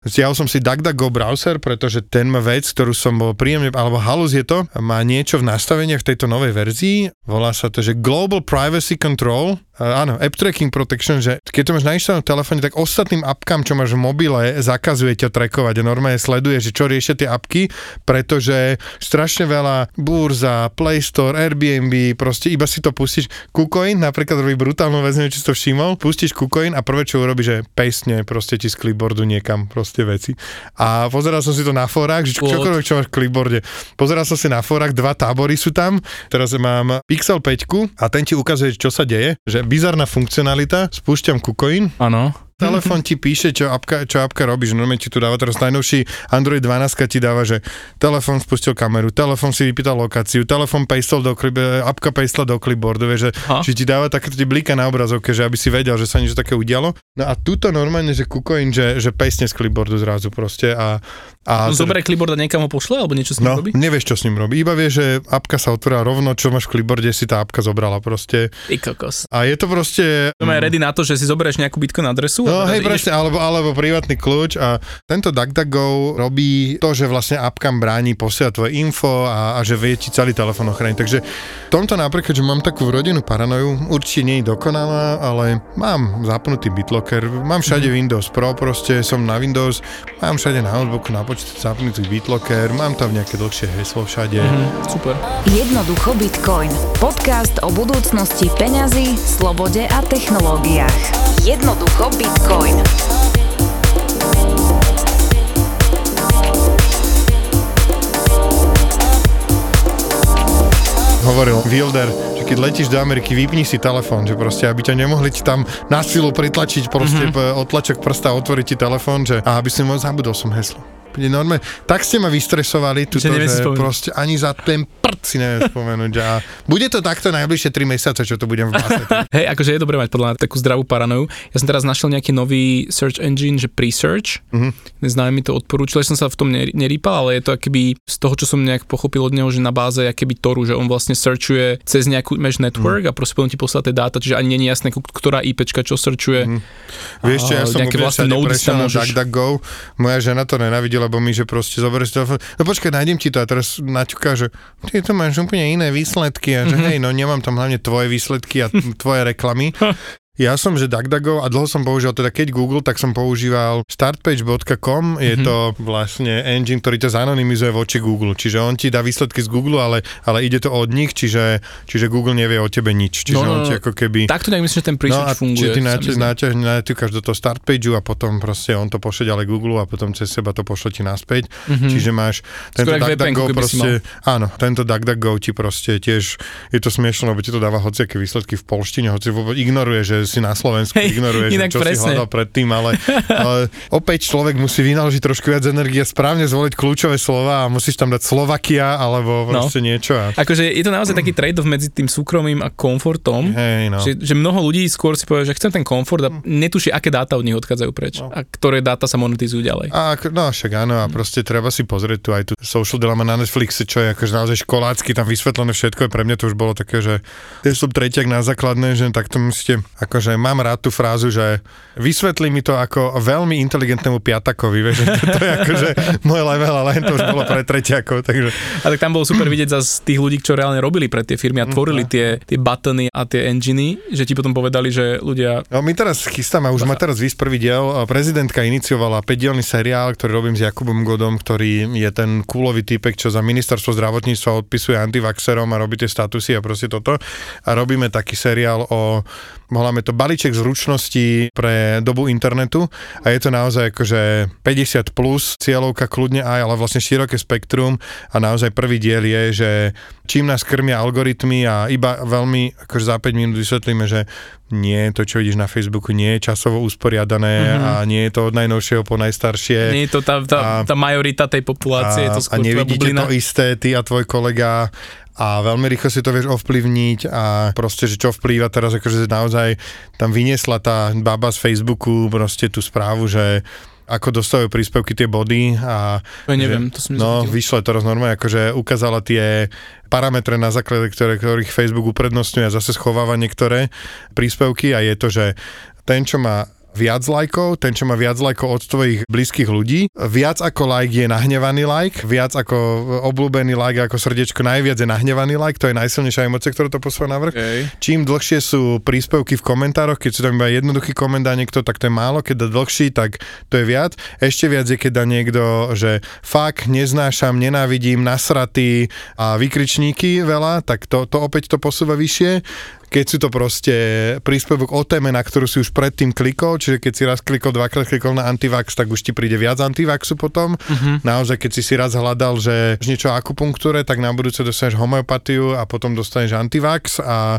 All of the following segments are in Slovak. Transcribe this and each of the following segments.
Stiahol som si DuckDuckGo browser, pretože ten má vec, ktorú som bol príjemne, alebo halus je to, má niečo v nastaveniach v tejto novej verzii, volá sa to, že Global Privacy Control, uh, áno, App Tracking Protection, že keď to máš nainštalované v telefóne, tak ostatným apkám, čo máš v mobile, zakazuje ťa trackovať. A normálne sleduje, že čo riešia tie apky, pretože strašne veľa burza, Play Store, Airbnb, proste iba si to pustíš. KuCoin napríklad robí brutálnu vec, neviem, či si to všimol, pustíš KuCoin a prvé, čo urobí, že pastne proste ti z clipboardu niekam proste proste veci. A pozeral som si to na fórach, že čokoľvek, čo máš v clipboarde. Pozeral som si na fórach, dva tábory sú tam, teraz mám Pixel 5 a ten ti ukazuje, čo sa deje, že bizarná funkcionalita, spúšťam KuCoin. Áno telefón ti píše, čo apka, čo apka robí, že normálne ti tu dáva teraz najnovší Android 12 ti dáva, že telefón spustil kameru, telefón si vypýtal lokáciu, telefón pastol do klip, apka pastla do clipboardu, vieš, že či ti dáva také ti blíka na obrazovke, že aby si vedel, že sa niečo také udialo. No a tuto normálne, že KuCoin, že, že pastne z clipboardu zrazu proste a a no, zoberie clipboard a niekam ho pošle, alebo niečo s ním no, robí? nevieš, čo s ním robí. Iba vie, že apka sa otvorila rovno, čo máš v clipboarde, si tá apka zobrala proste. I kokos. A je to proste... To má ready na to, že si zoberieš nejakú bitcoin adresu? No hej, ideš... presne, alebo, alebo privátny kľúč a tento DuckDuckGo robí to, že vlastne apkam bráni posielať tvoje info a, a že vie ti celý telefón ochrániť. Takže tomto napríklad, že mám takú rodinnú paranoju, určite nie je dokonalá, ale mám zapnutý BitLocker, mám všade mm. Windows Pro, proste som na Windows, mám všade na notebooku, na počítač zapnutý BitLocker, mám tam nejaké dlhšie heslo všade. Mm, super. Jednoducho Bitcoin. Podcast o budúcnosti peňazí, slobode a technológiách. Jednoducho Bitcoin. Hovoril Wilder, že keď letíš do Ameriky, vypni si telefón, že proste, aby ťa nemohli ti tam na silu pritlačiť proste mm-hmm. otlačok prsta, otvoriť ti telefón, že a aby si môcť zabudol som heslo normálne, tak ste ma vystresovali, tuto, že, že proste ani za ten prd si neviem spomenúť. A bude to takto najbližšie 3 mesiace, čo to budem v Hej, akože je dobré mať podľa mňa takú zdravú paranoju. Ja som teraz našiel nejaký nový search engine, že Presearch. Uh-huh. Známe mi to odporúčil, som sa v tom nerýpal, ale je to akoby z toho, čo som nejak pochopil od neho, že na báze akoby Toru, že on vlastne searchuje cez nejakú mesh network uh-huh. a proste potom ti poslá tie dáta, čiže ani nie je jasné, ktorá IPčka čo searchuje. Uh-huh. Vieš, čo, ja som nejaké vlastne sa môžeš... DuckDuckGo, moja žena to nenavidí, lebo mi, že proste zoberieš telefón, no počkaj, nájdem ti to a teraz naťuká, že ty to máš úplne iné výsledky a že mm-hmm. hej, no nemám tam hlavne tvoje výsledky a tvoje reklamy. Ja som, že DuckDuckGo a dlho som používal, teda keď Google, tak som používal startpage.com, je mm-hmm. to vlastne engine, ktorý ťa zanonymizuje voči Google, čiže on ti dá výsledky z Google, ale, ale ide to od nich, čiže, čiže Google nevie o tebe nič, čiže no, on ti ako keby... Takto nejak myslím, že ten príčin no, funguje. Čiže ty naťaž, naťaž do toho startpageu a potom proste on to pošle ďalej Google a potom cez seba to pošle ti naspäť, mm-hmm. čiže máš tento DuckDuckGo proste, áno, tento DuckDuckGo ti proste tiež, je to smiešno, lebo ti to dáva hociaké výsledky v polštine, hoci vôbec ignoruje, že si na Slovensku hey, ignoruješ, inak čo presne. si hľadal predtým, ale, ale opäť človek musí vynaložiť trošku viac energie, správne zvoliť kľúčové slova a musíš tam dať Slovakia alebo no. proste no. niečo. A... Akože je to naozaj taký trade-off medzi tým súkromím a komfortom, hey, no. že, že mnoho ľudí skôr si povie, že chcem ten komfort a netuší, aké dáta od nich odchádzajú preč no. a ktoré dáta sa monetizujú ďalej. A, no však áno, a proste treba si pozrieť tu aj tu social dilemma na Netflixe, čo je akože naozaj školácky, tam vysvetlené všetko, pre mňa to už bolo také, že keď som tretiak na základné, že takto musíte, akože mám rád tú frázu, že vysvetlí mi to ako veľmi inteligentnému piatakovi, vieš, že to je akože môj level, ale to už bolo pre treťakov, takže... A tak tam bolo super vidieť zase tých ľudí, čo reálne robili pre tie firmy a mhm, tvorili tie, tie buttony a tie enginy, že ti potom povedali, že ľudia... No my teraz chystáme, už má teraz výsť prvý diel, prezidentka iniciovala 5-dielný seriál, ktorý robím s Jakubom Godom, ktorý je ten kúlový typek, čo za ministerstvo zdravotníctva odpisuje antivaxerom a robí tie statusy a proste toto. A robíme taký seriál o voláme to balíček zručností pre dobu internetu a je to naozaj akože 50 plus cieľovka kľudne aj, ale vlastne široké spektrum a naozaj prvý diel je, že čím nás krmia algoritmy a iba veľmi akože za 5 minút vysvetlíme, že nie, to čo vidíš na Facebooku nie je časovo usporiadané mm-hmm. a nie je to od najnovšieho po najstaršie. Nie je to tá, tá, a, tá majorita tej populácie, a, je to skôr A nevidíte to isté, ty a tvoj kolega a veľmi rýchlo si to vieš ovplyvniť a proste, že čo vplýva teraz, akože naozaj tam vyniesla tá baba z Facebooku proste tú správu, že ako dostávajú príspevky tie body a... Ja neviem, že, to som No, vyšlo to normálne, akože ukázala tie parametre, na základe ktoré, ktorých Facebook uprednostňuje a zase schováva niektoré príspevky a je to, že ten, čo má viac lajkov, ten, čo má viac lajkov od tvojich blízkych ľudí. Viac ako like je nahnevaný like, viac ako obľúbený like, ako srdiečko, najviac je nahnevaný like, to je najsilnejšia emocia, ktorá to posúva na vrch. Okay. Čím dlhšie sú príspevky v komentároch, keď sú tam iba jednoduchý komentár niekto, tak to je málo, keď dá dlhší, tak to je viac. Ešte viac je, keď dá niekto, že fakt neznášam, nenávidím, nasratý a vykričníky veľa, tak to, to opäť to posúva vyššie keď sú to proste príspevok o téme, na ktorú si už predtým klikol, čiže keď si raz klikol, dvakrát klikol na antivax, tak už ti príde viac antivaxu potom. Uh-huh. Naozaj, keď si si raz hľadal, že niečo o akupunktúre, tak na budúce dostaneš homeopatiu a potom dostaneš antivax a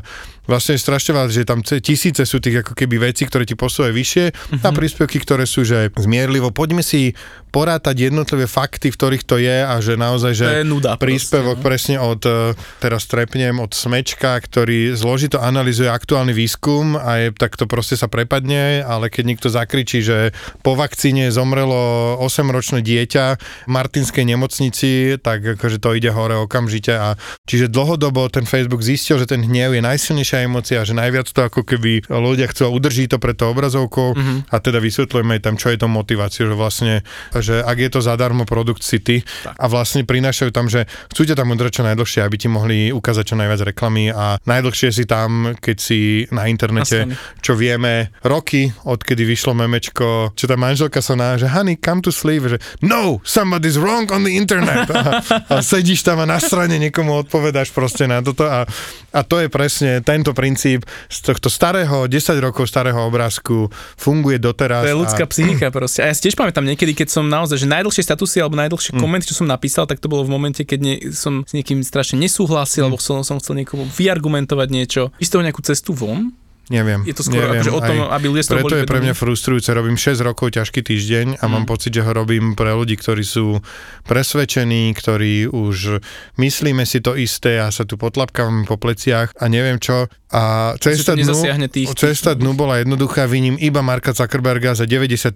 vlastne strašne veľa, že tam tisíce sú tých ako keby veci, ktoré ti posúvajú vyššie uh-huh. a príspevky, ktoré sú, že zmierlivo. Poďme si porátať jednotlivé fakty, v ktorých to je a že naozaj, že to je nuda príspevok proste, no? presne od, e, teraz trepnem, od Smečka, ktorý zložito analizuje aktuálny výskum a je, tak to proste sa prepadne, ale keď niekto zakričí, že po vakcíne zomrelo 8-ročné dieťa v Martinskej nemocnici, tak akože to ide hore okamžite a čiže dlhodobo ten Facebook zistil, že ten hnev je najsilnejšia emocia, že najviac to ako keby ľudia chcú udrží to pre to obrazovkou mm-hmm. a teda vysvetľujeme aj tam, čo je to motiváciu, že vlastne že ak je to zadarmo produkt City tak. a vlastne prinášajú tam, že chcú ťa tam udržať čo najdlhšie, aby ti mohli ukázať čo najviac reklamy a najdlhšie si tam, keď si na internete, Aslan. čo vieme, roky, odkedy vyšlo memečko, čo tá manželka sa ná, že honey, come to sleep, že no, somebody's wrong on the internet a, a sedíš tam a na strane niekomu odpovedáš proste na toto a, a to je presne tento princíp z tohto starého, 10 rokov starého obrázku funguje doteraz. To je ľudská a... psychika proste. A ja si tiež pamätám niekedy, keď som naozaj, že najdlhšie statusy alebo najdlhšie mm. komenty, čo som napísal, tak to bolo v momente, keď nie, som s niekým strašne nesúhlasil, mm. alebo som, som chcel niekomu vyargumentovať niečo. Istou nejakú cestu von, Neviem. Je to skôr neviem, akože o tom, aj, aby ľudia Preto je pre mňa frustrujúce. Robím 6 rokov ťažký týždeň a mm. mám pocit, že ho robím pre ľudí, ktorí sú presvedčení, ktorí už myslíme si to isté a sa tu potlapkávame po pleciach a neviem čo. A cesta dnu, tých, cesta dnu bola jednoduchá, vyním iba Marka Zuckerberga, za 95%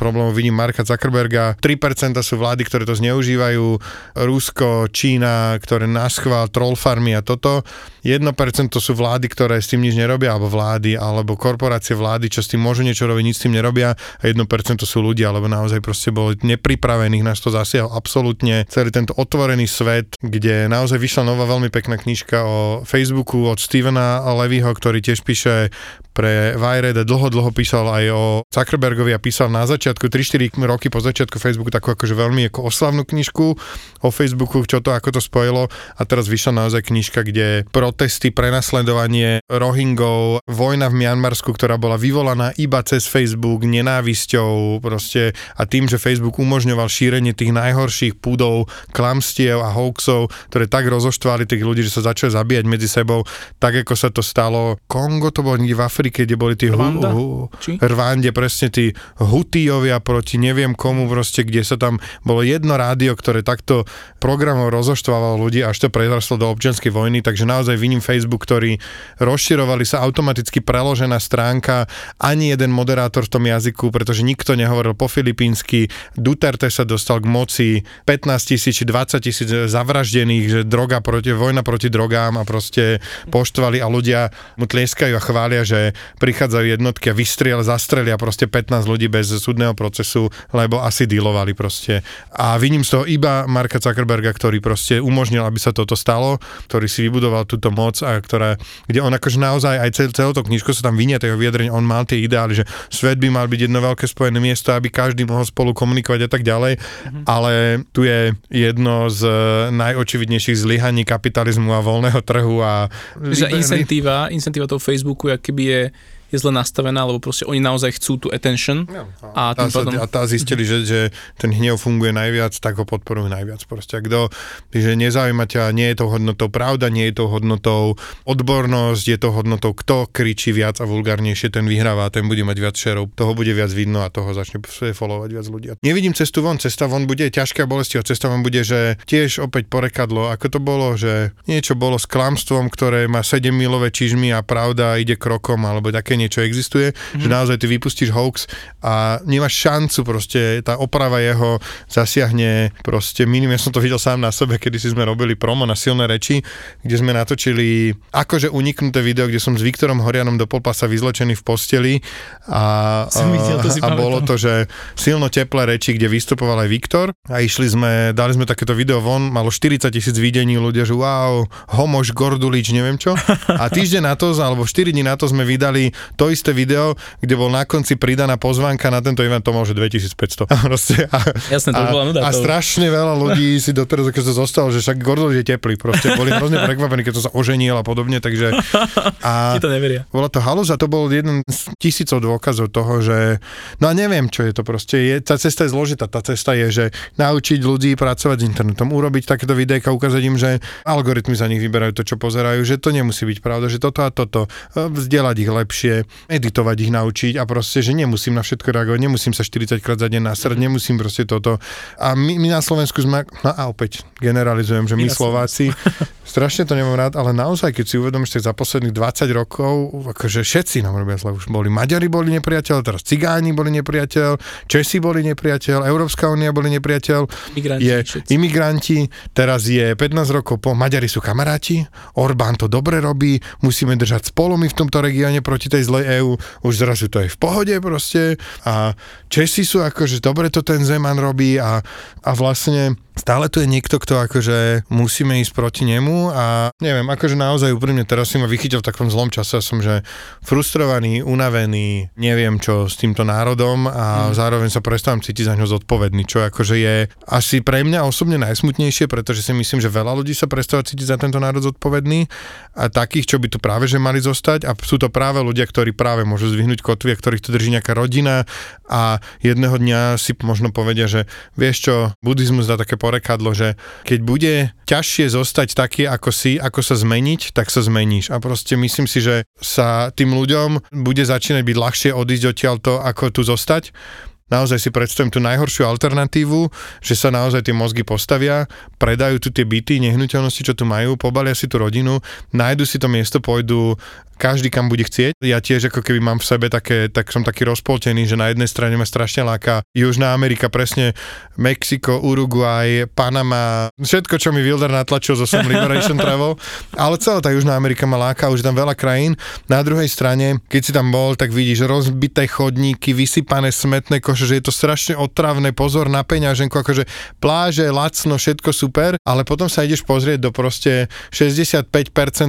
problémov vyním Marka Zuckerberga, 3% sú vlády, ktoré to zneužívajú, Rusko, Čína, ktoré naschvál, troll farmy a toto, 1% sú vlády, ktoré s tým nič nerobia, alebo vlády, alebo korporácie vlády, čo s tým môžu niečo robiť, nič s tým nerobia. A 1% sú ľudia, alebo naozaj proste boli nepripravených, nás to zasiahol absolútne celý tento otvorený svet, kde naozaj vyšla nová veľmi pekná knižka o Facebooku od Stevena Levyho, ktorý tiež píše pre Wired dlho, dlho písal aj o Zuckerbergovi a písal na začiatku, 3-4 roky po začiatku Facebooku takú akože veľmi ako oslavnú knižku o Facebooku, čo to, ako to spojilo. A teraz vyšla naozaj knižka, kde protesty, prenasledovanie Rohingov, vojna v Mianmarsku, ktorá bola vyvolaná iba cez Facebook, nenávisťou proste a tým, že Facebook umožňoval šírenie tých najhorších púdov, klamstiev a hoaxov, ktoré tak rozoštvali tých ľudí, že sa začali zabíjať medzi sebou, tak ako sa to stalo. Kongo to bolo niekde v Afrike, kde boli tí hu, hu, Rwande, presne tí Hutijovia proti neviem komu proste, kde sa tam bolo jedno rádio, ktoré takto programov rozoštvávalo ľudí, až to prerastlo do občianskej vojny, takže naozaj viním Facebook, ktorý rozširovali sa automaticky preložená stránka, ani jeden moderátor v tom jazyku, pretože nikto nehovoril po filipínsky, Duterte sa dostal k moci, 15 tisíc či 20 tisíc zavraždených, že droga proti, vojna proti drogám a proste poštvali a ľudia mu tlieskajú a chvália, že prichádzajú jednotky a vystrieľ, zastrelia proste 15 ľudí bez súdneho procesu, lebo asi dealovali proste. A vidím z toho iba Marka Zuckerberga, ktorý proste umožnil, aby sa toto stalo, ktorý si vybudoval túto moc a ktorá, kde on akože naozaj aj cel, celou to knižku sa tam vynie jeho vyjadrenie, on mal tie ideály, že svet by mal byť jedno veľké spojené miesto, aby každý mohol spolu komunikovať a tak ďalej, mm-hmm. ale tu je jedno z najočividnejších zlyhaní kapitalizmu a voľného trhu a že incentíva, incentíva toho Facebooku, keby je je zle nastavená, lebo proste oni naozaj chcú tú attention. No, a, a, potom... a tá zistili, že, že ten hnev funguje najviac, tak ho podporujú najviac. Proste. Kto, že nezaujíma ťa, nie je to hodnotou pravda, nie je to hodnotou odbornosť, je to hodnotou, kto kričí viac a vulgárnejšie, ten vyhráva a ten bude mať viac šerov, toho bude viac vidno a toho začne followovať viac ľudí. Nevidím cestu von, cesta von bude ťažká bolesti, a cesta von bude, že tiež opäť porekadlo, ako to bolo, že niečo bolo s klamstvom, ktoré má 7 milové čižmy a pravda ide krokom, alebo také niečo existuje, mm-hmm. že naozaj ty vypustíš hoax a nemáš šancu proste, tá oprava jeho zasiahne proste minimum, ja som to videl sám na sebe, kedy si sme robili promo na silné reči, kde sme natočili akože uniknuté video, kde som s Viktorom Horianom do polpasa vyzlečený v posteli a, videl, to a bolo to, že silno teplé reči, kde vystupoval aj Viktor a išli sme, dali sme takéto video von, malo 40 tisíc videní, ľudia, že wow, homož, gordulič, neviem čo. A týždeň na to, alebo 4 dní na to sme vydali to isté video, kde bol na konci pridaná pozvánka na tento event, to môže 2500. A proste, a, Jasne, to a, bola nuda. A to... strašne veľa ľudí si doteraz, keď sa zostalo, že však gordulič je teplý, proste boli hrozne prekvapení, keď som sa oženil a podobne, takže... A Ti to neveria. Bola to halus a to bol jeden z tisícov dôkazov toho, že no a neviem, čo je to proste. Je, tá cesta je zložitá. Tá cesta je, že naučiť ľudí pracovať s internetom, urobiť takéto videjka, ukázať im, že algoritmy za nich vyberajú to, čo pozerajú, že to nemusí byť pravda, že toto a toto, vzdelať ich lepšie, editovať ich, naučiť a proste, že nemusím na všetko reagovať, nemusím sa 40 krát za deň nasrať, nemusím proste toto. A my, my na Slovensku sme, no a opäť generalizujem, že my, my Slováci, strašne to nemám rád, ale naozaj, keď si uvedomíš, tak za posledných 20 rokov, akože všetci nám robia zle, už. Boli Maďari boli nepriateľ, teraz Cigáni boli nepriateľ, Česi boli nepriateľ, Európska únia boli nepriateľ, imigranti, je všetci. imigranti, teraz je 15 rokov po, Maďari sú kamaráti, Orbán to dobre robí, musíme držať spolu my v tomto regióne proti tej zlej EÚ, už zrazu to je v pohode proste. A Česi sú akože dobre to ten Zeman robí a, a vlastne stále tu je niekto, kto akože musíme ísť proti nemu a neviem, akože naozaj úprimne teraz si ma vychytil v takom zlom čase, som že frustrovaný, unavený, neviem čo s týmto národom a hmm. zároveň sa prestávam cítiť za ňo zodpovedný, čo akože je asi pre mňa osobne najsmutnejšie, pretože si myslím, že veľa ľudí sa prestáva cítiť za tento národ zodpovedný a takých, čo by tu práve že mali zostať a sú to práve ľudia, ktorí práve môžu zdvihnúť kotvy a ktorých to drží nejaká rodina a jedného dňa si možno povedia, že vieš čo, buddhizmus dá také porekadlo, že keď bude ťažšie zostať taký, ako si, ako sa zmeniť, tak sa zmeníš. A proste myslím si, že sa tým ľuďom bude začínať byť ľahšie odísť odtiaľto, ako tu zostať naozaj si predstavím tú najhoršiu alternatívu, že sa naozaj tie mozgy postavia, predajú tu tie byty, nehnuteľnosti, čo tu majú, pobalia si tú rodinu, nájdu si to miesto, pôjdu každý kam bude chcieť. Ja tiež ako keby mám v sebe také, tak som taký rozpoltený, že na jednej strane ma strašne láka Južná Amerika, presne Mexiko, Uruguay, Panama, všetko, čo mi Wilder natlačil zo som Liberation Travel, ale celá tá Južná Amerika ma láka, už tam veľa krajín. Na druhej strane, keď si tam bol, tak vidíš rozbité chodníky, vysypané smetné koše, že je to strašne otravné, pozor na peňaženku, akože pláže, lacno, všetko super, ale potom sa ideš pozrieť do proste 65%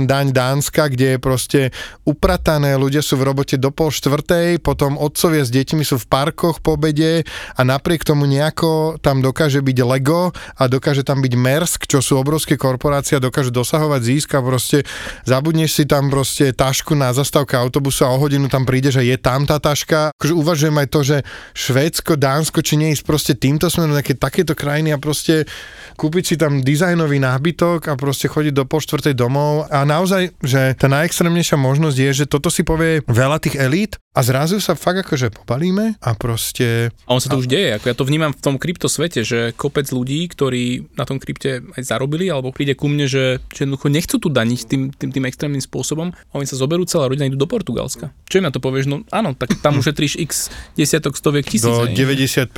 daň Dánska, kde je proste upratané, ľudia sú v robote do pol štvrtej, potom otcovia s deťmi sú v parkoch po obede a napriek tomu nejako tam dokáže byť Lego a dokáže tam byť Mersk, čo sú obrovské korporácie a dokážu dosahovať získ a proste zabudneš si tam proste tašku na zastávke autobusu a o hodinu tam príde, že je tam tá taška. Akože uvažujem aj to, že Švédsko, Dánsko, či nie ísť proste týmto smerom, nejaké takéto krajiny a proste kúpiť si tam dizajnový nábytok a proste chodiť do pol štvrtej domov. A naozaj, že tá najextrémnejšia možnosť je, že toto si povie veľa tých elít a zrazu sa fakt akože pobalíme a proste... A on sa to už deje, ako ja to vnímam v tom kryptosvete, že kopec ľudí, ktorí na tom krypte aj zarobili, alebo príde ku mne, že, že jednoducho nechcú tu daniť tým, tým, tým extrémnym spôsobom a oni sa zoberú celá rodina idú do Portugalska. Čo im na to povieš? No áno, tak tam ušetríš x desiatok, stoviek tisíc. Do 95%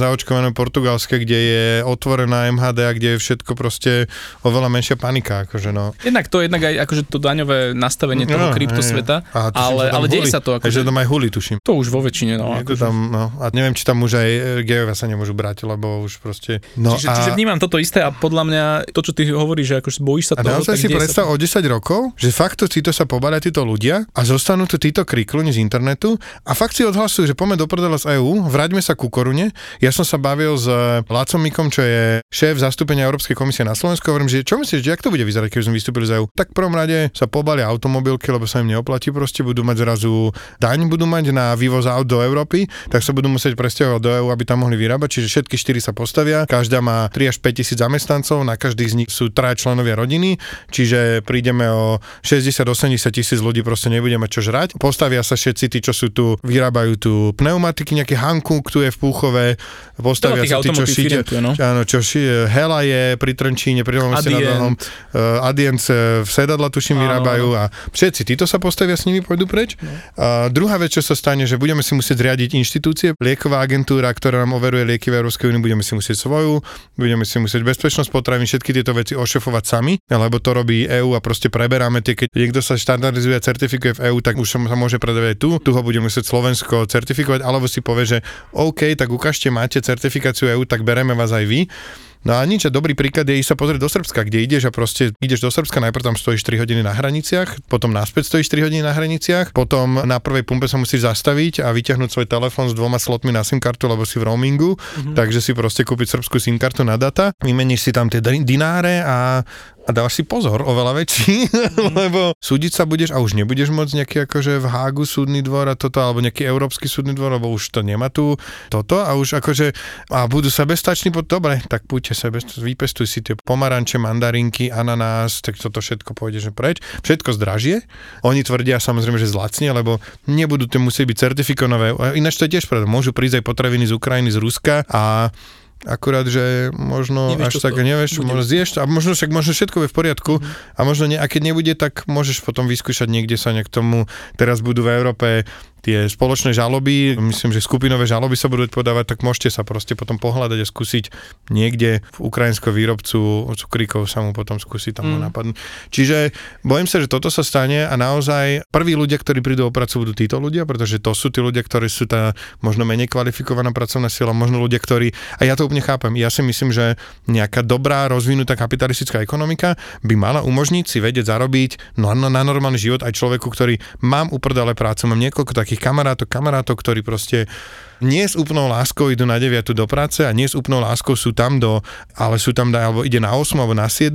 zaočkované Portugalske, kde je otvorená MHD a kde je všetko proste oveľa menšia panika. Akože no. Jednak to, jednak aj akože to daňové nastavenie toho no, kryptosveta, ale, ale deje sa to. Akože, tam aj huli, tuším. To už vo väčšine, no. Je to akože- tam, no. A neviem, či tam už aj e, gejovia sa nemôžu brať, lebo už proste... No čiže, a... čiže vnímam toto isté a podľa mňa to, čo ty hovoríš, že akože bojíš sa a toho, naozaj si predstav o 10 rokov, že fakt to títo sa pobalia títo ľudia a zostanú tu títo krikluni z internetu a fakt si odhlasujú, že poďme do prdela z EÚ, vráťme sa ku korune. Ja som sa bavil s Lacom Mikom, čo je šéf zastúpenia Európskej komisie na Slovensku, hovorím, že čo myslíš, že ak to bude vyzerať, keď sme vystúpili z EÚ? Tak v prvom rade sa pobalia automobilky, lebo sa im neoplatí, proste budú mať zrazu daň daň budú mať na vývoz aut do Európy, tak sa budú musieť presťahovať do EÚ, aby tam mohli vyrábať, čiže všetky štyri sa postavia, každá má 3 až 5 tisíc zamestnancov, na každých z nich sú traja členovia rodiny, čiže prídeme o 60-80 tisíc ľudí, proste nebudeme čo žrať. Postavia sa všetci tí, čo sú tu, vyrábajú tu pneumatiky, nejaký Hankook tu je v Púchove, postavia sa tí, čo šíte, no? áno, čo šíte, Hela je pri Trnčíne, pri nad Váhom, uh, Adient v Sedadla tuším vyrábajú a všetci títo sa postavia s nimi, pôjdu preč. No. A druhá vec, čo sa stane, že budeme si musieť zriadiť inštitúcie, lieková agentúra, ktorá nám overuje lieky v Európskej únii, budeme si musieť svoju, budeme si musieť bezpečnosť potravín, všetky tieto veci ošefovať sami, lebo to robí EÚ a proste preberáme tie, keď niekto sa štandardizuje a certifikuje v EÚ, tak už sa môže predávať tu, tu ho budeme musieť Slovensko certifikovať, alebo si povie, že OK, tak ukážte, máte certifikáciu EÚ, tak bereme vás aj vy. No a nič, a dobrý príklad je ísť sa pozrieť do Srbska, kde ideš a proste ideš do Srbska, najprv tam stojíš 3 hodiny na hraniciach, potom naspäť stojíš 3 hodiny na hraniciach, potom na prvej pumpe sa musíš zastaviť a vyťahnuť svoj telefón s dvoma slotmi na SIM kartu, lebo si v roamingu, mm-hmm. takže si proste kúpiť srbskú SIM kartu na data, vymeníš si tam tie dináre a a dávaš si pozor, oveľa väčší, mm. lebo súdiť sa budeš a už nebudeš môcť nejaký akože v Hágu súdny dvor a toto, alebo nejaký európsky súdny dvor, lebo už to nemá tu toto a už akože a budú sebestační, pod dobre, tak púďte sebe, vypestuj si tie pomaranče, mandarinky, ananás, tak toto všetko pôjde že preč. Všetko zdražie. Oni tvrdia samozrejme, že zlacne, lebo nebudú to musieť byť certifikované. Ináč to je tiež pravda. Môžu prísť aj potraviny z Ukrajiny, z Ruska a akurát, že možno nevieš, až tak nevieš, čo možno zješ a možno však možno všetko je v poriadku mm-hmm. a možno ne, a keď nebude, tak môžeš potom vyskúšať niekde sa nejak tomu, teraz budú v Európe tie spoločné žaloby, myslím, že skupinové žaloby sa budú podávať, tak môžete sa proste potom pohľadať a skúsiť niekde v ukrajinského výrobcu cukríkov sa mu potom skúsiť tam mm. napadnúť. Čiže bojím sa, že toto sa stane a naozaj prví ľudia, ktorí prídu o prácu, budú títo ľudia, pretože to sú tí ľudia, ktorí sú tá možno menej kvalifikovaná pracovná sila, možno ľudia, ktorí, a ja to úplne chápem, ja si myslím, že nejaká dobrá, rozvinutá kapitalistická ekonomika by mala umožniť si vedieť zarobiť no, na normálny život aj človeku, ktorý mám uprdale prácu, mám niekoľko takých takých kamarátov, kamarátov, ktorí proste nie s úplnou láskou idú na 9 do práce a nie s úplnou láskou sú tam do, ale sú tam, alebo ide na 8 alebo na 7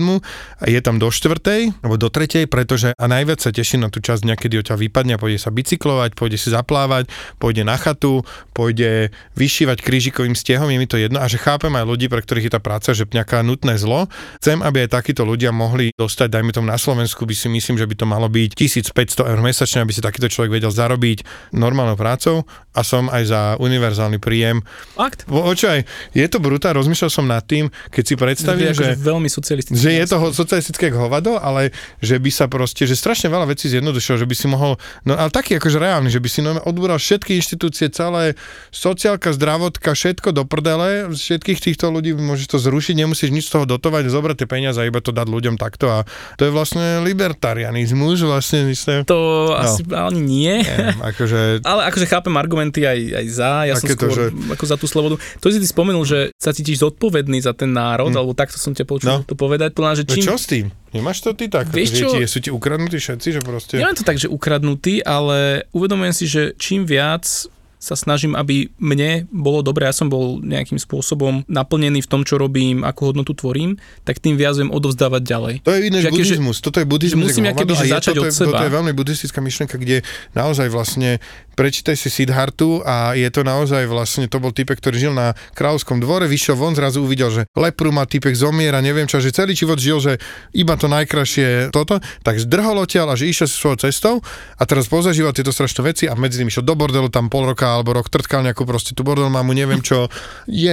a je tam do 4 alebo do 3, pretože a najviac sa teší na tú časť dňa, kedy od ťa vypadne pôjde sa bicyklovať, pôjde si zaplávať, pôjde na chatu, pôjde vyšívať krížikovým stiehom, je mi to jedno a že chápem aj ľudí, pre ktorých je tá práca, že nejaká nutné zlo. Chcem, aby aj takíto ľudia mohli dostať, dajme tomu na Slovensku, by si myslím, že by to malo byť 1500 eur mesačne, aby si takýto človek vedel zarobiť normálnou prácou a som aj za univerzálny príjem. Fakt? Očaj, je to brutál, rozmýšľal som nad tým, keď si predstavím, že, že, veľmi socialistické. že je to socialistické hovado, ale že by sa proste, že strašne veľa vecí zjednodušilo, že by si mohol, no ale taký akože reálny, že by si odbúral všetky inštitúcie, celé sociálka, zdravotka, všetko do prdele, všetkých týchto ľudí môžeš to zrušiť, nemusíš nič z toho dotovať, zobrať tie peniaze a iba to dať ľuďom takto a to je vlastne libertarianizmus, vlastne myslím. To no. asi ani nie. nie akože... ale akože chápem argumenty aj, aj za, ja som skôr to, že... ako za tú slobodu. To si ty spomenul, že sa cítiš zodpovedný za ten národ, mm. alebo takto som ťa počul no. to povedať. Plná, že no čím... No čo s tým? Nemáš to ty tak? Vieš čo? Ti, sú ti ukradnutí všetci, že proste... Nemám to tak, že ukradnutí, ale uvedomujem si, že čím viac sa snažím, aby mne bolo dobre, ja som bol nejakým spôsobom naplnený v tom, čo robím, akú hodnotu tvorím, tak tým viac viem odovzdávať ďalej. To je iné buddhizmus. Toto je buddhizmus. Musím nejaký že začať toto od seba. Toto je veľmi buddhistická myšlienka, kde naozaj vlastne prečítaj si Siddhartu a je to naozaj vlastne, to bol typek, ktorý žil na kráľovskom dvore, vyšiel von, zrazu uvidel, že lepru má typek zomiera, neviem čo, že celý život žil, že iba to najkrajšie toto, tak zdrhol odtiaľ a že išiel svojou cestou a teraz pozažíval tieto strašné veci a medzi tým išiel do bordelu tam pol roka alebo rok trtkal nejakú proste tú bordel mamu, neviem čo,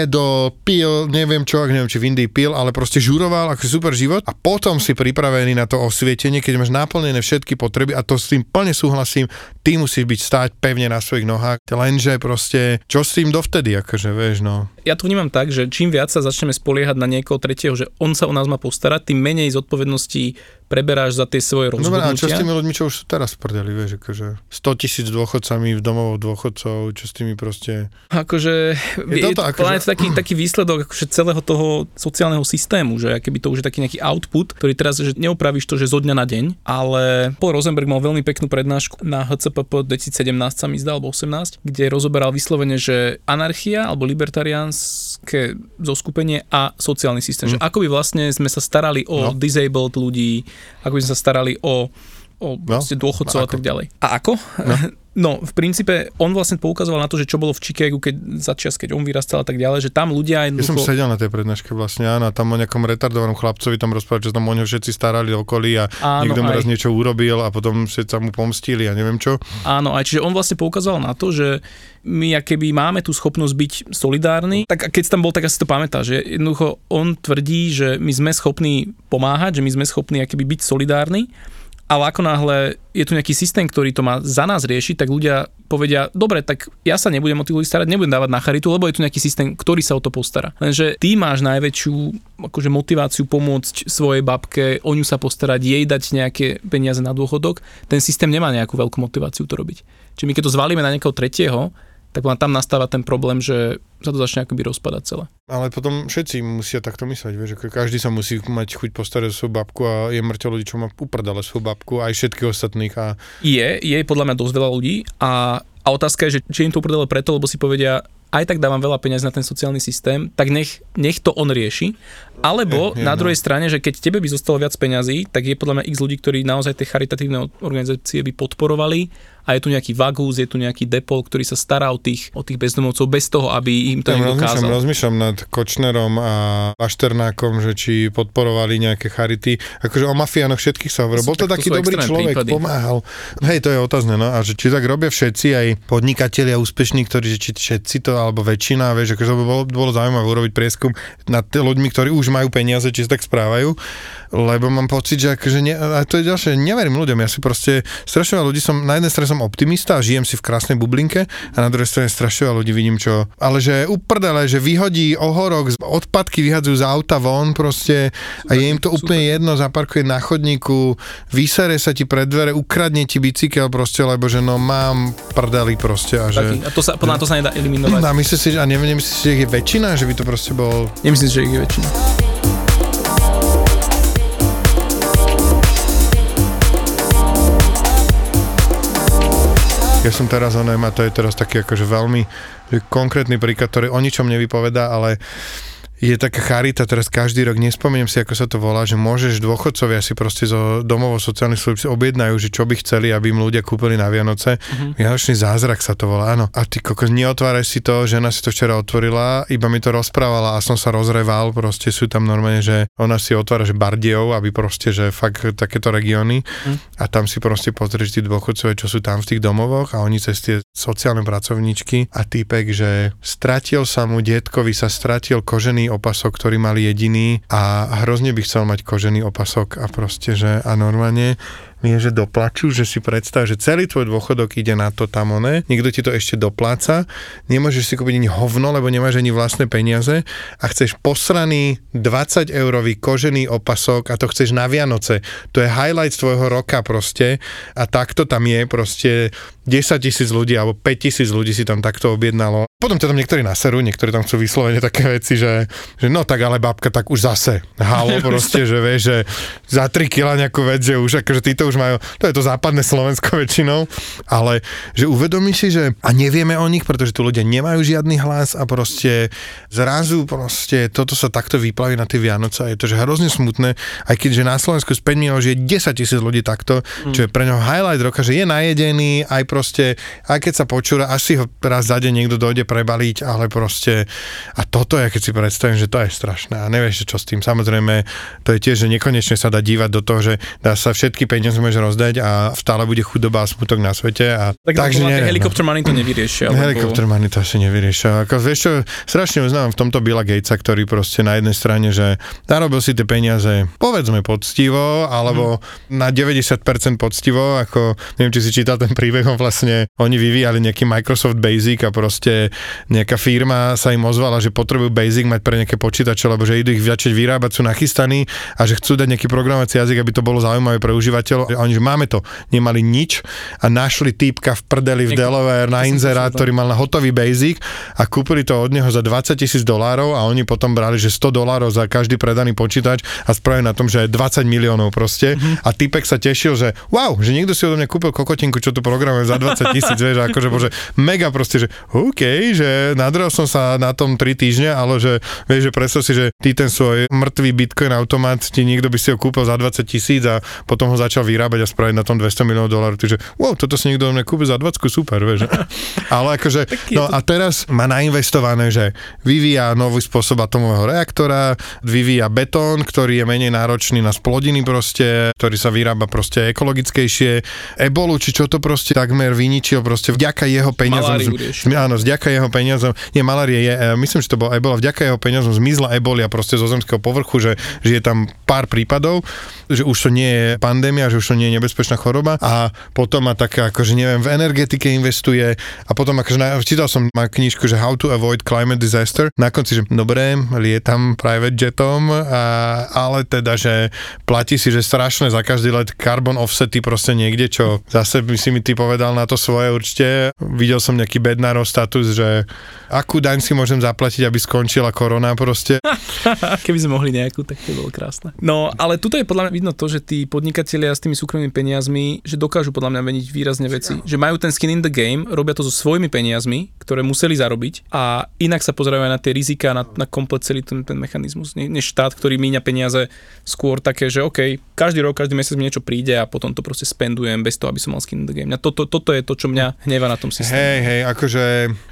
do pil, neviem čo, neviem či v Indii pil, ale proste žuroval ako super život a potom si pripravený na to osvietenie, keď máš naplnené všetky potreby a to s tým plne súhlasím, ty musíš byť stáť pevne na svojich nohách, lenže proste čo s tým dovtedy, akože vieš, no. Ja to vnímam tak, že čím viac sa začneme spoliehať na niekoho tretieho, že on sa o nás má postarať, tým menej zodpovedností preberáš za tie svoje rozhodnutia. Dobre, a čo s tými ľuďmi, čo už teraz prdeli, vieš, akože 100 tisíc dôchodcami v domov dôchodcov, čo s tými proste... Akože, je, je toto, akože... to taký, taký výsledok akože celého toho sociálneho systému, že keby to už je taký nejaký output, ktorý teraz, že neopravíš to, že zo dňa na deň, ale Paul Rosenberg mal veľmi peknú prednášku na HCPP 2017 sa mi zdá, alebo 18, kde rozoberal vyslovene, že anarchia alebo libertariánske zoskupenie a sociálny systém, mm. že ako by vlastne sme sa starali o no. disabled ľudí, ako by sme sa starali o, o no, dôchodcov a tak ďalej. A ako? No. No, v princípe on vlastne poukazoval na to, že čo bolo v Chicagu, keď začas, keď on vyrastal a tak ďalej, že tam ľudia Ja som jednoducho... sedel na tej prednáške vlastne, áno, a tam o nejakom retardovanom chlapcovi tam rozprávať, že tam o neho všetci starali okolí a Áno, niekto mu aj. raz niečo urobil a potom všetci sa mu pomstili a neviem čo. Áno, aj čiže on vlastne poukazoval na to, že my keby máme tú schopnosť byť solidárni, tak keď tam bol, tak asi to pamätá, že jednoducho on tvrdí, že my sme schopní pomáhať, že my sme schopní akéby byť solidárni, ale ako náhle je tu nejaký systém, ktorý to má za nás riešiť, tak ľudia povedia, dobre, tak ja sa nebudem o tých ľudí starať, nebudem dávať na charitu, lebo je tu nejaký systém, ktorý sa o to postará. Lenže ty máš najväčšiu akože motiváciu pomôcť svojej babke, o ňu sa postarať, jej dať nejaké peniaze na dôchodok. Ten systém nemá nejakú veľkú motiváciu to robiť. Čiže my keď to zvalíme na niekoho tretieho, tak vám tam nastáva ten problém, že sa to začne akoby rozpadať celé. Ale potom všetci musia takto mysleť, vieš, ako každý sa musí mať chuť postarať o svoju babku a je mŕte ľudí, čo má uprdale svoju babku, aj všetkých ostatných a Je, je podľa mňa dosť veľa ľudí a, a otázka je, že či im to uprdele preto, lebo si povedia, aj tak dávam veľa peniazí na ten sociálny systém, tak nech, nech to on rieši. Alebo Je, je, na no. druhej strane, že keď tebe by zostalo viac peňazí, tak je podľa mňa x ľudí, ktorí naozaj tie charitatívne organizácie by podporovali a je tu nejaký Vagus, je tu nejaký Depol, ktorý sa stará o tých, o tých bezdomovcov bez toho, aby im to Tam niekto rozmýšľam, rozmýšľam nad Kočnerom a Pašternákom, že či podporovali nejaké charity. Akože o mafiánoch všetkých sa hovorilo. Bol to tak to taký dobrý človek, prípady. pomáhal. Hej, to je otázne, no. A že či tak robia všetci, aj podnikatelia úspešní, ktorí, že či všetci to, alebo väčšina, vieš, akože to by bolo, bolo zaujímavé urobiť prieskum nad ľuďmi, ktorí už majú peniaze, či sa tak správajú. Lebo mám pocit, že akože ne, a to je ďalšie, neverím ľuďom, ja si proste, strašne ľudí som, na jednej strane som optimista a žijem si v krásnej bublinke a na druhej strane strašne ľudí vidím, čo, ale že uprdele, že vyhodí ohorok, odpadky vyhadzujú z auta von proste a je im to Super. úplne jedno, zaparkuje na chodníku, vysere sa ti pred dvere, ukradne ti bicykel proste, lebo že no mám prdeli proste a Taký, že... a to sa, podľa to sa nedá eliminovať. A myslíš si, a neviem, nemyslíš si, že je väčšina, že by to proste bol... Nemyslím si, že ich je väčšina. Ja som teraz onem, a to je teraz taký akože veľmi konkrétny príklad, ktorý o ničom nevypovedá, ale je taká charita, teraz každý rok, nespomeniem si, ako sa to volá, že môžeš dôchodcovia si proste zo domov sociálnych služieb objednajú, že čo by chceli, aby im ľudia kúpili na Vianoce. Uh-huh. Vianočný zázrak sa to volá, áno. A ty kokos, neotváraj si to, žena si to včera otvorila, iba mi to rozprávala a som sa rozreval, proste sú tam normálne, že ona si otvára, že Bardejov, aby proste, že fakt takéto regióny a tam si proste pozrieš tí dôchodcovia, čo sú tam v tých domovoch a oni cez tie sociálne pracovníčky a týpek, že stratil sa mu, detkovi sa stratil kožený opasok, ktorý mal jediný a hrozne by chcel mať kožený opasok a proste, že a normálne mi je, že doplačú, že si predstav, že celý tvoj dôchodok ide na to tam one, niekto ti to ešte dopláca, nemôžeš si kúpiť ani hovno, lebo nemáš ani vlastné peniaze a chceš posraný 20 eurový kožený opasok a to chceš na Vianoce. To je highlight tvojho roka proste a takto tam je proste 10 tisíc ľudí alebo 5 tisíc ľudí si tam takto objednalo. Potom ťa tam niektorí naserú, niektorí tam chcú vyslovene také veci, že, že no tak ale babka, tak už zase. Halo proste, že vieš, že za 3 kila nejakú vec, že už akože títo už majú, to je to západné Slovensko väčšinou, ale že uvedomí si, že a nevieme o nich, pretože tu ľudia nemajú žiadny hlas a proste zrazu proste toto sa takto vyplaví na tie Vianoce a je to že hrozne smutné, aj keďže na Slovensku z 5 miliónov žije 10 tisíc ľudí takto, čo je pre ňoho highlight roka, že je najedený, aj proste, aj keď sa počúra, až si ho raz za deň niekto dojde prebaliť, ale proste a toto je, keď si predstavím, že to je strašné a nevieš, čo s tým. Samozrejme, to je tiež, že nekonečne sa dá dívať do toho, že dá sa všetky peniaze môže rozdať a stále bude chudoba a smutok na svete. A, Tak takže takže neviem, no. helikopter money to nevyriešia. lebo- Helikopter money to asi nevyriešia. Ako, vieš čo, strašne uznávam v tomto Billa Gatesa, ktorý proste na jednej strane, že narobil si tie peniaze, povedzme poctivo, alebo na 90% poctivo, ako neviem, či si čítal ten príbeh, on vlastne, oni vyvíjali nejaký Microsoft Basic a proste nejaká firma sa im ozvala, že potrebujú Basic mať pre nejaké počítače, lebo že idú ich začať vyrábať, sú nachystaní a že chcú dať nejaký programovací jazyk, aby to bolo zaujímavé pre užívateľov. A oni, že máme to, nemali nič a našli týpka v prdeli v Delaware na inzerát, ktorý mal na hotový basic a kúpili to od neho za 20 tisíc dolárov a oni potom brali, že 100 dolárov za každý predaný počítač a spravili na tom, že 20 miliónov proste Mhm. a typek sa tešil, že wow, že niekto si odo mňa kúpil kokotinku, čo tu programuje za 20 tisíc, vieš, akože bože, mega proste, že OK, hej, že nadrel som sa na tom 3 týždne, ale že vieš, že predstav si, že ty ten svoj mŕtvý bitcoin automat, ti niekto by si ho kúpil za 20 tisíc a potom ho začal vyrábať a spraviť na tom 200 miliónov dolárov. Takže wow, toto si niekto mne kúpi za 20, super, vieš. ale akože, no a teraz má nainvestované, že vyvíja nový spôsob atomového reaktora, vyvíja betón, ktorý je menej náročný na splodiny proste, ktorý sa vyrába proste ekologickejšie. Ebolu, či čo to proste takmer vyničil proste vďaka jeho peniazom. Z, áno, vďaka jeho peniazom. Nie, malárie je, e, myslím, že to bol ebola, vďaka jeho peniazom zmizla ebolia proste zo zemského povrchu, že, že je tam pár prípadov, že už to nie je pandémia, že už to nie je nebezpečná choroba a potom má také, akože neviem, v energetike investuje a potom akože na, čítal som má knižku, že How to Avoid Climate Disaster, na konci, že dobre, lietam private jetom, a, ale teda, že platí si, že strašné za každý let carbon offsety proste niekde, čo zase by si mi ty povedal na to svoje určite. Videl som nejaký bednárov status, že akú daň si môžem zaplatiť, aby skončila korona proste. Keby sme mohli nejakú, tak to bolo krásne. No, ale tuto je podľa mňa vidno to, že tí podnikatelia s tými súkromnými peniazmi, že dokážu podľa mňa meniť výrazne veci. Že majú ten skin in the game, robia to so svojimi peniazmi, ktoré museli zarobiť a inak sa pozerajú aj na tie rizika, na, na komplet celý ten, ten mechanizmus, než štát, ktorý míňa peniaze skôr také, že OK, každý rok, každý mesiac mi niečo príde a potom to proste spendujem bez toho, aby som mal skin in the game. toto, toto je to, čo mňa hneva na tom systéme. Hej, hej, akože...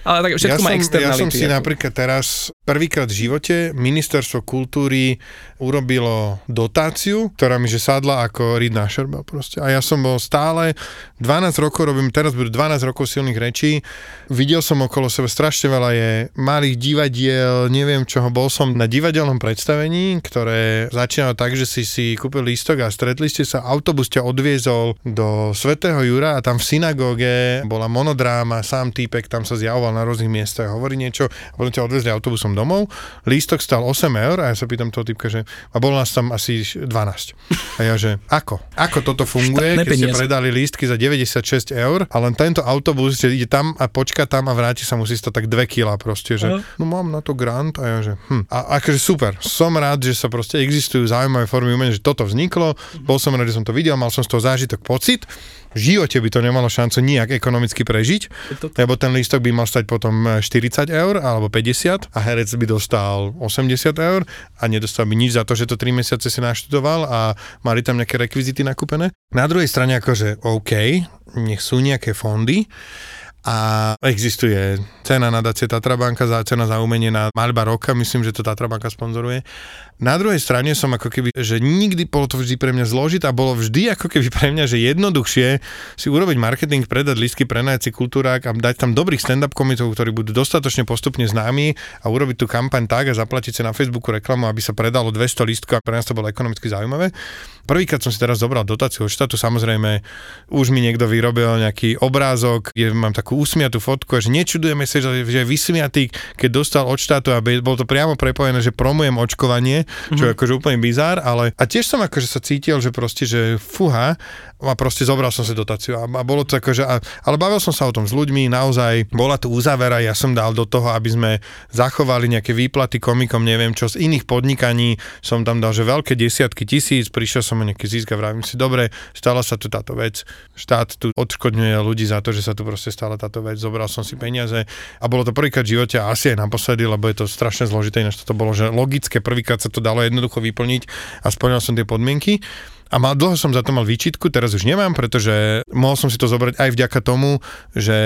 Ale tak všetko ja má som, ja som si ako... napríklad teraz prvýkrát v živote ministerstvo kultúry urobilo dotáciu, ktorá mi že sadla ako Reed Nasherba proste. A ja som bol stále, 12 rokov robím, teraz budú 12 rokov silných rečí, videl som okolo seba strašne veľa je malých divadiel, neviem čoho, bol som na divadelnom predstavení, ktoré začínalo tak, že si si kúpil lístok a stretli ste sa, autobus ťa odviezol do Svetého Jura a tam v synagóge bola monodráma, sám týpek tam sa zjavoval na rôznych miestach, hovorí niečo a potom ťa odviezli autobusom domov. Lístok stal 8 eur a ja sa pýtam toho typka, že a bolo nás tam asi 12. A ja, že ako? Ako toto funguje, keď ste predali lístky za 96 eur a len tento autobus, že ide tam a počka tam a vráti sa musí stať tak 2 kg proste, že no mám na to grant a ja, že hm. A akože super, som rád, že sa proste existujú zaujímavé formy umenia, že toto vzniklo, bol som rád, že som to videl, mal som z toho zážitok pocit, v živote by to nemalo šancu nijak ekonomicky prežiť, lebo ten lístok by mal stať potom 40 eur alebo 50 a herec by dostal 80 eur a nedostal by nič za to, že to 3 mesiace si naštudoval a mali tam nejaké rekvizity nakúpené. Na druhej strane akože OK, nech sú nejaké fondy, a existuje cena nadácie Tatrabanka za cena za umenie na malba roka, myslím, že to Tatrabanka sponzoruje. Na druhej strane som ako keby, že nikdy bolo to vždy pre mňa zložité a bolo vždy ako keby pre mňa, že jednoduchšie si urobiť marketing, predať lístky, prenajať si kultúrák a dať tam dobrých stand-up komitov, ktorí budú dostatočne postupne známi a urobiť tú kampaň tak a zaplatiť si na Facebooku reklamu, aby sa predalo 200 lístkov a pre nás to bolo ekonomicky zaujímavé. Prvýkrát som si teraz zobral dotáciu od štátu, samozrejme už mi niekto vyrobil nejaký obrázok, je, mám takú usmiatú fotku že nečudujeme sa, že, je vysmiatý, keď dostal od štátu a bolo to priamo prepojené, že promujem očkovanie čo mm-hmm. je akože úplne bizár, ale a tiež som akože sa cítil, že proste, že fuha a proste zobral som si dotáciu. A, a bolo to akože, a, ale bavil som sa o tom s ľuďmi, naozaj bola tu uzavera, ja som dal do toho, aby sme zachovali nejaké výplaty komikom, neviem čo, z iných podnikaní. Som tam dal, že veľké desiatky tisíc, prišiel som o nejaký zisk a vravím si, dobre, stala sa tu táto vec, štát tu odškodňuje ľudí za to, že sa tu proste stala táto vec, zobral som si peniaze. A bolo to prvýkrát v živote a asi aj naposledy, lebo je to strašne zložité, než to bolo, že logické, prvýkrát sa to dalo jednoducho vyplniť a splnil som tie podmienky. A mal, dlho som za to mal výčitku, teraz už nemám, pretože mohol som si to zobrať aj vďaka tomu, že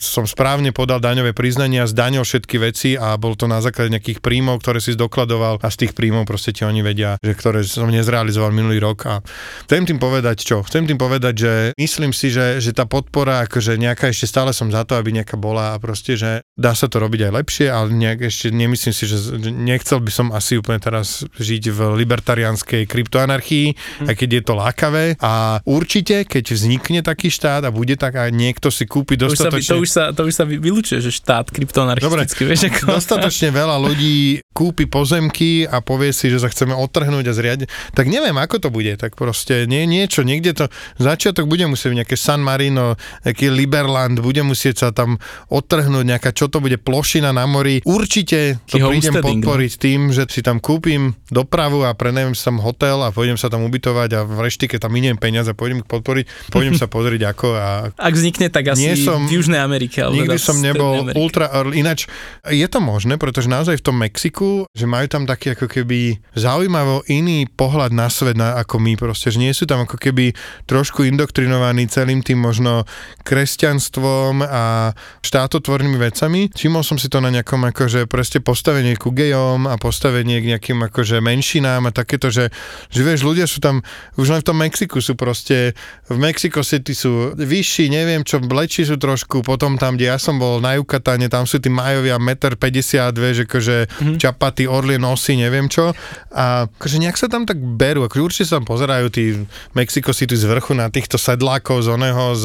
som správne podal daňové priznania, zdanil všetky veci a bol to na základe nejakých príjmov, ktoré si zdokladoval a z tých príjmov proste ti oni vedia, že ktoré som nezrealizoval minulý rok. A chcem tým povedať čo? Chcem tým povedať, že myslím si, že, že tá podpora, akože nejaká ešte stále som za to, aby nejaká bola a proste, že dá sa to robiť aj lepšie, ale nejak ešte nemyslím si, že nechcel by som asi úplne teraz žiť v libertariánskej kryptoanarchii, mm. aj keď keď je to lákavé a určite, keď vznikne taký štát a bude tak a niekto si kúpi dostatočne... To už sa, to už sa, to už sa vylučuje, že štát kryptoanarchistický, vieš ako... dostatočne veľa ľudí kúpi pozemky a povie si, že sa chceme odtrhnúť a zriadiť, tak neviem, ako to bude, tak proste nie, niečo, niekde to, začiatok bude musieť nejaké San Marino, nejaký Liberland, bude musieť sa tam odtrhnúť nejaká, čo to bude, plošina na mori. Určite to prídem no. podporiť tým, že si tam kúpim dopravu a prenajem sa tam hotel a pôjdem sa tam ubytovať a v reštike tam miniem peniaze a pôjdem podporiť, pôjdem sa pozrieť ako a Ak vznikne, tak asi Nie som- v Južnej Amerike. Alebo Nikdy teda som nebol Amerike. ultra early. Ináč je to možné, pretože naozaj v tom Mexiku, že majú tam taký ako keby zaujímavo iný pohľad na svet na, ako my proste, že nie sú tam ako keby trošku indoktrinovaní celým tým možno kresťanstvom a štátotvornými vecami. Všimol som si to na nejakom akože proste postavenie ku gejom a postavenie k nejakým akože menšinám a takéto, že, že vieš, ľudia sú tam, už len v tom Mexiku sú proste, v Mexico City sú vyšší, neviem čo, bleči sú trošku, potom tam, kde ja som bol na Yucatáne, tam sú tí majovia 1,50 m, vieš, akože mm-hmm. čapaty, orlie nosy, neviem čo. A akože nejak sa tam tak berú, akože určite sa tam pozerajú tí Mexico City z vrchu na týchto sedlákov z oného, z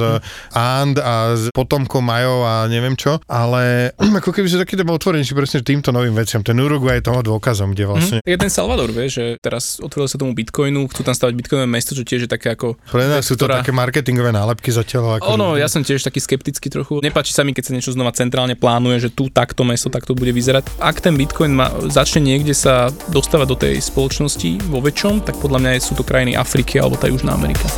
And a z potomkov majov a neviem čo, ale ako keby sú takýto otvorenejší presne týmto novým veciam. Ten Uruguay je toho dôkazom, kde vlastne Je ten Salvador, vieš, že teraz otvoril sa tomu Bitcoinu, chcú tam stavať Bitcoinové mesto, čo tiež je také ako... pre nás sú to ktorá- také marketingové nálepky zatiaľ. Ako Ono, ja som tiež taký skeptický trochu. Nepáči sa mi, keď sa niečo znova centrálne plánuje, že tu takto mesto takto bude vyzerať. Ak ten Bitcoin ma, začne niekde sa dostávať do tej spoločnosti vo väčšom, tak podľa mňa sú to krajiny Afriky alebo tá Južná Amerika.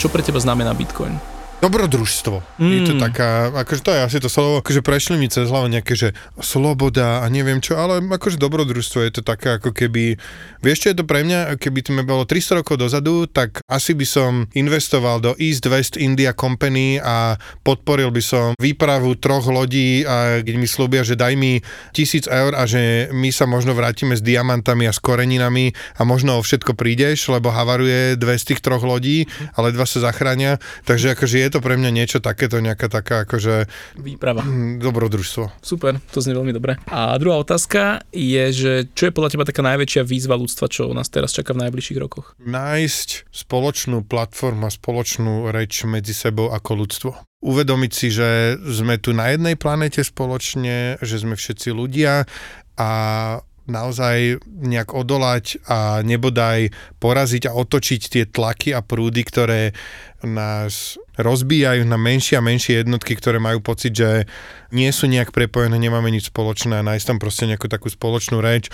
Čo pre teba znamená Bitcoin? Dobrodružstvo. Mm. Je to taká, akože to je asi to slovo, akože prešli mi cez hlavu nejaké, že sloboda a neviem čo, ale akože dobrodružstvo je to také ako keby, vieš čo je to pre mňa, keby to mi bolo 300 rokov dozadu, tak asi by som investoval do East West India Company a podporil by som výpravu troch lodí a keď mi slúbia, že daj mi tisíc eur a že my sa možno vrátime s diamantami a s koreninami a možno o všetko prídeš, lebo havaruje dve z tých troch lodí, ale dva sa zachránia. Takže akože je to pre mňa niečo takéto, nejaká taká akože Výprava. hm, dobrodružstvo. Super, to znie veľmi dobre. A druhá otázka je, že čo je podľa teba taká najväčšia výzva ľudstva, čo nás teraz čaká v najbližších rokoch? Nájsť spoločnú platformu a spoločnú reč medzi sebou ako ľudstvo. Uvedomiť si, že sme tu na jednej planete spoločne, že sme všetci ľudia a naozaj nejak odolať a nebodaj poraziť a otočiť tie tlaky a prúdy, ktoré nás rozbíjajú na menšie a menšie jednotky, ktoré majú pocit, že nie sú nejak prepojené, nemáme nič spoločné a nájsť tam proste nejakú takú spoločnú reč.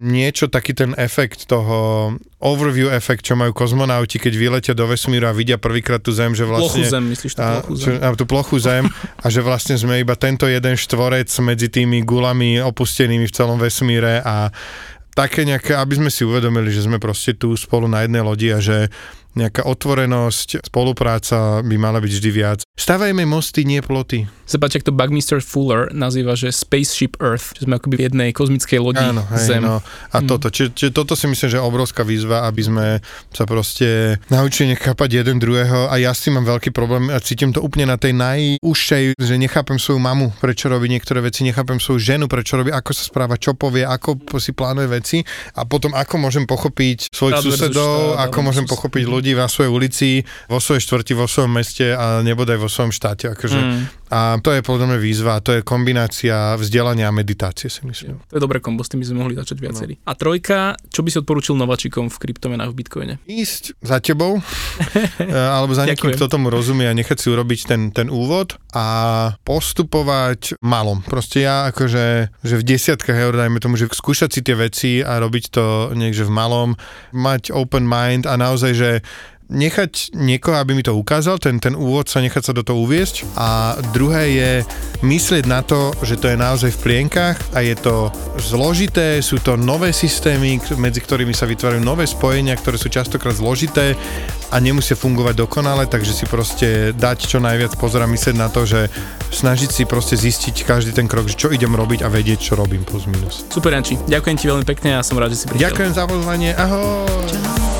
Niečo taký ten efekt toho overview efekt, čo majú kozmonauti, keď vyletia do vesmíru a vidia prvýkrát tú Zem, že Plochu vlastne... zem, myslíš tú a, plochu zem? a tú plochu zem a že vlastne sme iba tento jeden štvorec medzi tými gulami opustenými v celom vesmíre a také nejaké, aby sme si uvedomili, že sme proste tu spolu na jednej lodi a že nejaká otvorenosť, spolupráca by mala byť vždy viac. Stavajme mosty, nie ploty. Sa páči, ak to Buckminster Fuller nazýva, že Spaceship Earth, že sme akoby v jednej kozmickej lodi Áno, hej, Zem. no. A Mm. toto, čiže, čiže toto si myslím, že je obrovská výzva, aby sme sa proste naučili nechápať jeden druhého a ja s tým mám veľký problém a cítim to úplne na tej najúžšej, že nechápem svoju mamu, prečo robí niektoré veci, nechápem svoju ženu, prečo robí, ako sa správa, čo povie, ako si plánuje veci a potom ako môžem pochopiť svojich susedov, ako môžem pochopiť Mhm. Ľudí vo svojej ulici, vo svojej štvrti, vo svojom meste a nebodaj vo svojom štáte. Akože. Mm. A to je podľa mňa výzva, to je kombinácia vzdelania a meditácie si myslím. To je dobré kombo, s tým by sme mohli začať viacerí. A trojka, čo by si odporučil nováčikom v kryptomenách v Bitcoine? ísť za tebou, e, alebo za niekým, kto tomu rozumie a nechať si urobiť ten, ten úvod a postupovať malom. Proste ja akože, že v desiatkách eur, dajme tomu, že skúšať si tie veci a robiť to niekde v malom, mať open mind a naozaj, že nechať niekoho, aby mi to ukázal, ten, ten úvod sa nechať sa do toho uviesť a druhé je myslieť na to, že to je naozaj v plienkach a je to zložité, sú to nové systémy, medzi ktorými sa vytvárajú nové spojenia, ktoré sú častokrát zložité a nemusia fungovať dokonale, takže si proste dať čo najviac pozor a myslieť na to, že snažiť si proste zistiť každý ten krok, že čo idem robiť a vedieť, čo robím plus minus. Super, Janči, ďakujem ti veľmi pekne a som rád, že si prišiel. Ďakujem za pozvanie, ahoj!